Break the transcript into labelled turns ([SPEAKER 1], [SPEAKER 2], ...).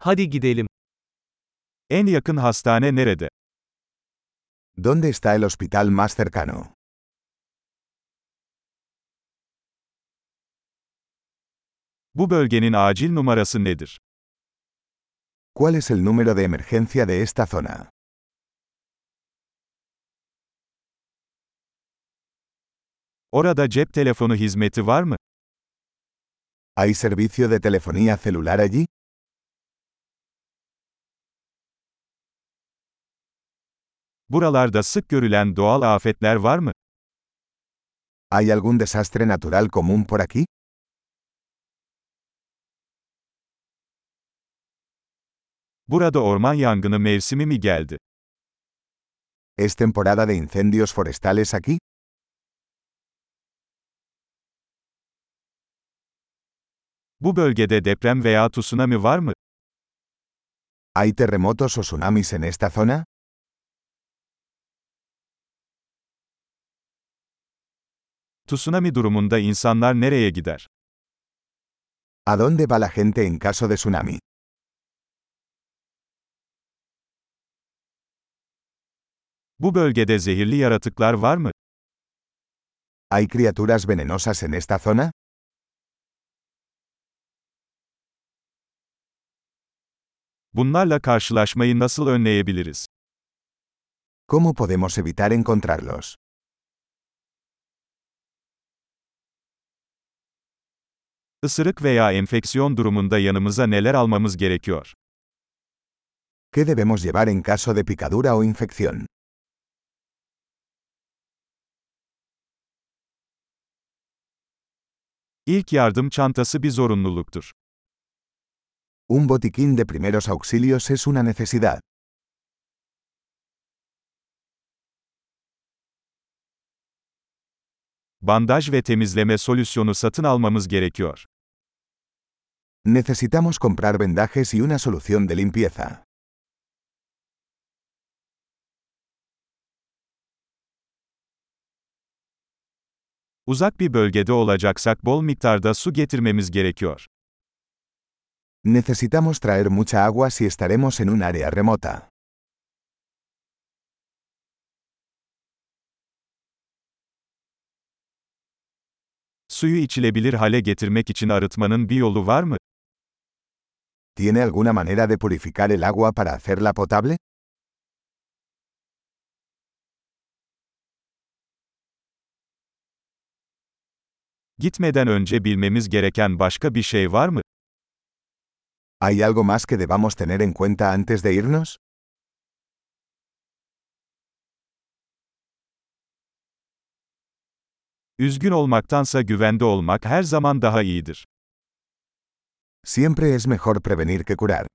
[SPEAKER 1] Hadi gidelim.
[SPEAKER 2] En yakın hastane nerede?
[SPEAKER 3] ¿Dónde está el hospital más cercano?
[SPEAKER 2] Bu bölgenin acil numarası nedir?
[SPEAKER 3] ¿Cuál es el número de emergencia de esta zona?
[SPEAKER 2] Orada cep telefonu hizmeti var mı?
[SPEAKER 3] ¿Hay servicio de telefonía celular allí?
[SPEAKER 2] Buralarda sık görülen doğal afetler var mı?
[SPEAKER 3] ¿Hay algún desastre natural común por aquí?
[SPEAKER 2] Burada orman yangını mevsimi mi geldi?
[SPEAKER 3] ¿Es temporada de incendios forestales aquí?
[SPEAKER 2] Bu bölgede deprem veya tsunami var mı?
[SPEAKER 3] ¿Hay terremotos o tsunamis en esta zona?
[SPEAKER 2] Tsunami durumunda insanlar nereye gider?
[SPEAKER 3] ¿A dónde va la gente en caso de tsunami?
[SPEAKER 2] Bu bölgede zehirli yaratıklar var mı?
[SPEAKER 3] ¿Hay criaturas venenosas en esta zona?
[SPEAKER 2] Bunlarla karşılaşmayı nasıl önleyebiliriz?
[SPEAKER 3] ¿Cómo podemos evitar encontrarlos?
[SPEAKER 2] Isırık veya enfeksiyon durumunda yanımıza neler almamız gerekiyor?
[SPEAKER 3] ¿Qué debemos llevar en caso de picadura o infección?
[SPEAKER 2] İlk yardım çantası bir zorunluluktur.
[SPEAKER 3] Un botiquín de primeros auxilios es una necesidad.
[SPEAKER 2] Bandaj ve temizleme solüsyonu satın almamız gerekiyor.
[SPEAKER 3] Necesitamos comprar vendajes y una solución de limpieza.
[SPEAKER 2] Uzak bir bölgede olacaksak bol miktarda su getirmemiz gerekiyor.
[SPEAKER 3] Necesitamos traer mucha agua si estaremos en un área remota.
[SPEAKER 2] Suyu içilebilir hale getirmek için arıtmanın bir yolu var mı?
[SPEAKER 3] ¿Tiene alguna manera de purificar el agua para hacerla potable?
[SPEAKER 2] Gitmeden önce bilmemiz gereken başka bir şey var mı?
[SPEAKER 3] ¿Hay algo más que debamos tener en cuenta antes de irnos?
[SPEAKER 2] Üzgün olmaktansa güvende olmak her zaman daha iyidir.
[SPEAKER 3] Siempre es mejor prevenir que curar.